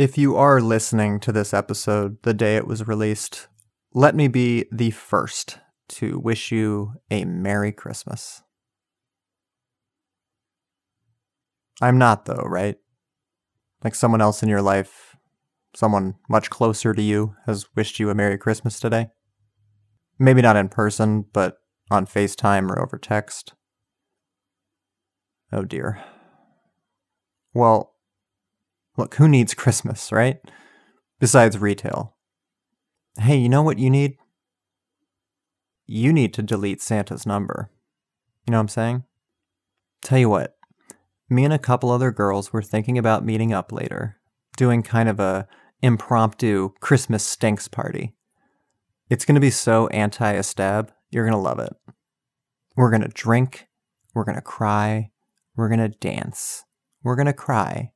If you are listening to this episode the day it was released, let me be the first to wish you a Merry Christmas. I'm not, though, right? Like someone else in your life, someone much closer to you, has wished you a Merry Christmas today? Maybe not in person, but on FaceTime or over text. Oh dear. Well, look, who needs Christmas, right? Besides retail. Hey, you know what you need? You need to delete Santa's number. You know what I'm saying? Tell you what, me and a couple other girls were thinking about meeting up later, doing kind of a impromptu Christmas stinks party. It's going to be so anti estab, you're going to love it. We're going to drink, we're going to cry, we're going to dance, we're going to cry,